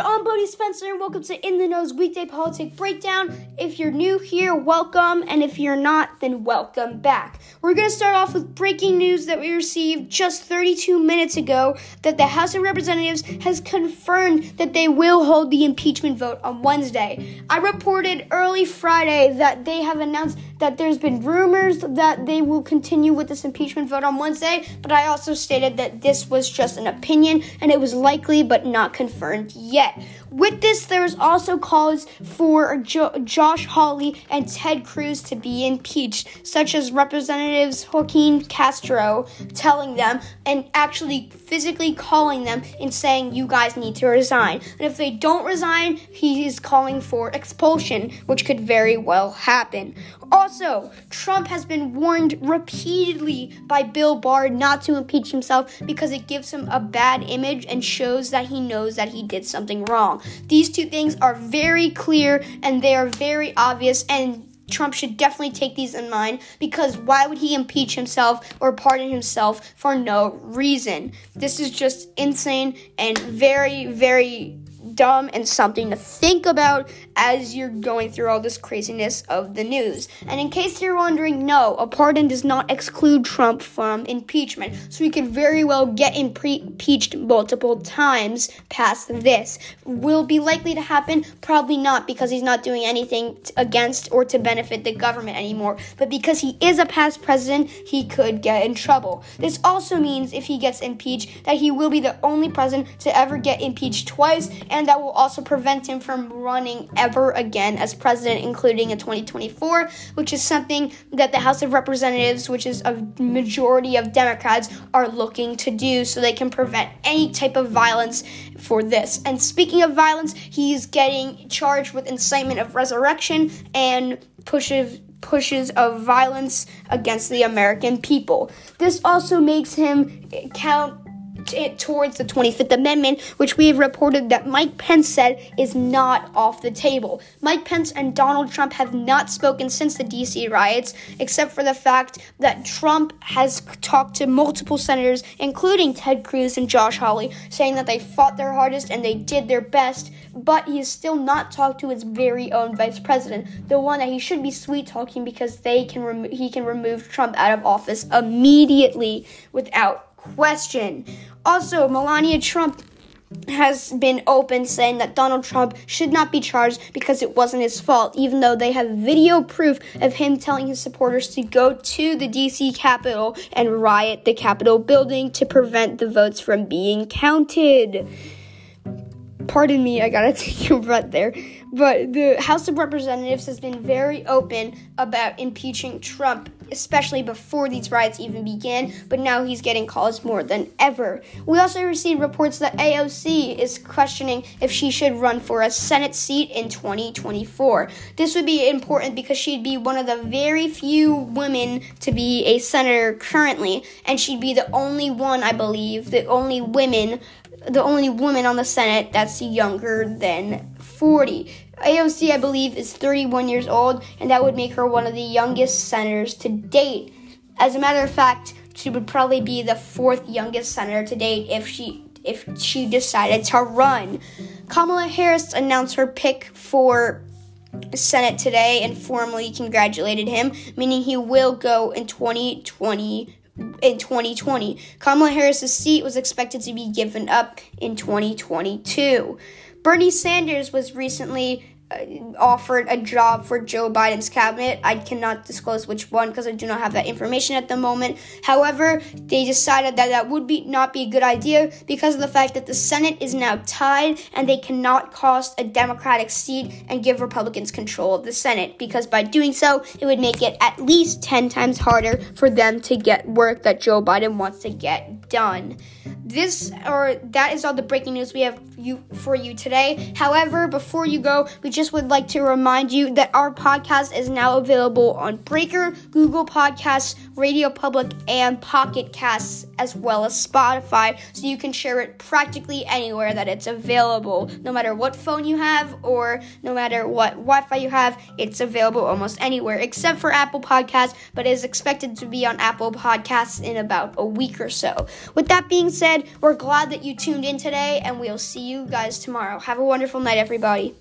I'm Buddy Spencer, and welcome to In the Nose Weekday Politic Breakdown. If you're new here, welcome, and if you're not, then welcome back. We're going to start off with breaking news that we received just 32 minutes ago that the House of Representatives has confirmed that they will hold the impeachment vote on Wednesday. I reported early Friday that they have announced that there's been rumors that they will continue with this impeachment vote on Wednesday, but I also stated that this was just an opinion and it was likely but not confirmed yet. With this, there's also calls for jo- Josh Hawley and Ted Cruz to be impeached, such as Representatives Joaquin Castro telling them and actually physically calling them and saying, You guys need to resign. And if they don't resign, he is calling for expulsion, which could very well happen. Also, Trump has been warned repeatedly by Bill Barr not to impeach himself because it gives him a bad image and shows that he knows that he did something wrong. These two things are very clear and they are very obvious and Trump should definitely take these in mind because why would he impeach himself or pardon himself for no reason? This is just insane and very, very dumb and something to think about as you're going through all this craziness of the news. And in case you're wondering, no, a pardon does not exclude Trump from impeachment. So he could very well get impeached multiple times past this. Will be likely to happen? Probably not because he's not doing anything against or to benefit the government anymore. But because he is a past president, he could get in trouble. This also means if he gets impeached that he will be the only president to ever get impeached twice and that will also prevent him from running ever again as president, including in 2024, which is something that the House of Representatives, which is a majority of Democrats, are looking to do so they can prevent any type of violence for this. And speaking of violence, he's getting charged with incitement of resurrection and pushes pushes of violence against the American people. This also makes him count it towards the 25th Amendment, which we have reported that Mike Pence said is not off the table. Mike Pence and Donald Trump have not spoken since the DC riots, except for the fact that Trump has talked to multiple senators, including Ted Cruz and Josh Hawley, saying that they fought their hardest and they did their best, but he has still not talked to his very own vice president, the one that he should be sweet talking because they can he can remove Trump out of office immediately without question. Also, Melania Trump has been open saying that Donald Trump should not be charged because it wasn't his fault, even though they have video proof of him telling his supporters to go to the DC Capitol and riot the Capitol building to prevent the votes from being counted. Pardon me, I gotta take a breath there. But the House of Representatives has been very open about impeaching Trump, especially before these riots even began, but now he's getting calls more than ever. We also received reports that AOC is questioning if she should run for a Senate seat in 2024. This would be important because she'd be one of the very few women to be a senator currently, and she'd be the only one, I believe, the only women the only woman on the Senate that's younger than 40. AOC, I believe, is 31 years old, and that would make her one of the youngest senators to date. As a matter of fact, she would probably be the fourth youngest senator to date if she if she decided to run. Kamala Harris announced her pick for Senate today and formally congratulated him, meaning he will go in 2020 in 2020. Kamala Harris's seat was expected to be given up in 2022. Bernie Sanders was recently Uh, offered a job for Joe Biden's cabinet. I cannot disclose which one because I do not have that information at the moment. However, they decided that that would be not be a good idea because of the fact that the Senate is now tied and they cannot cost a Democratic seat and give Republicans control of the Senate because by doing so, it would make it at least 10 times harder for them to get work that Joe Biden wants to get done. This or that is all the breaking news we have you for you today. However, before you go, we just would like to remind you that our podcast is now available on Breaker, Google Podcasts, Radio Public, and Pocket Casts, as well as Spotify, so you can share it practically anywhere that it's available. No matter what phone you have or no matter what Wi Fi you have, it's available almost anywhere except for Apple Podcasts, but is expected to be on Apple Podcasts in about a week or so. With that being said, we're glad that you tuned in today, and we'll see you guys tomorrow. Have a wonderful night, everybody.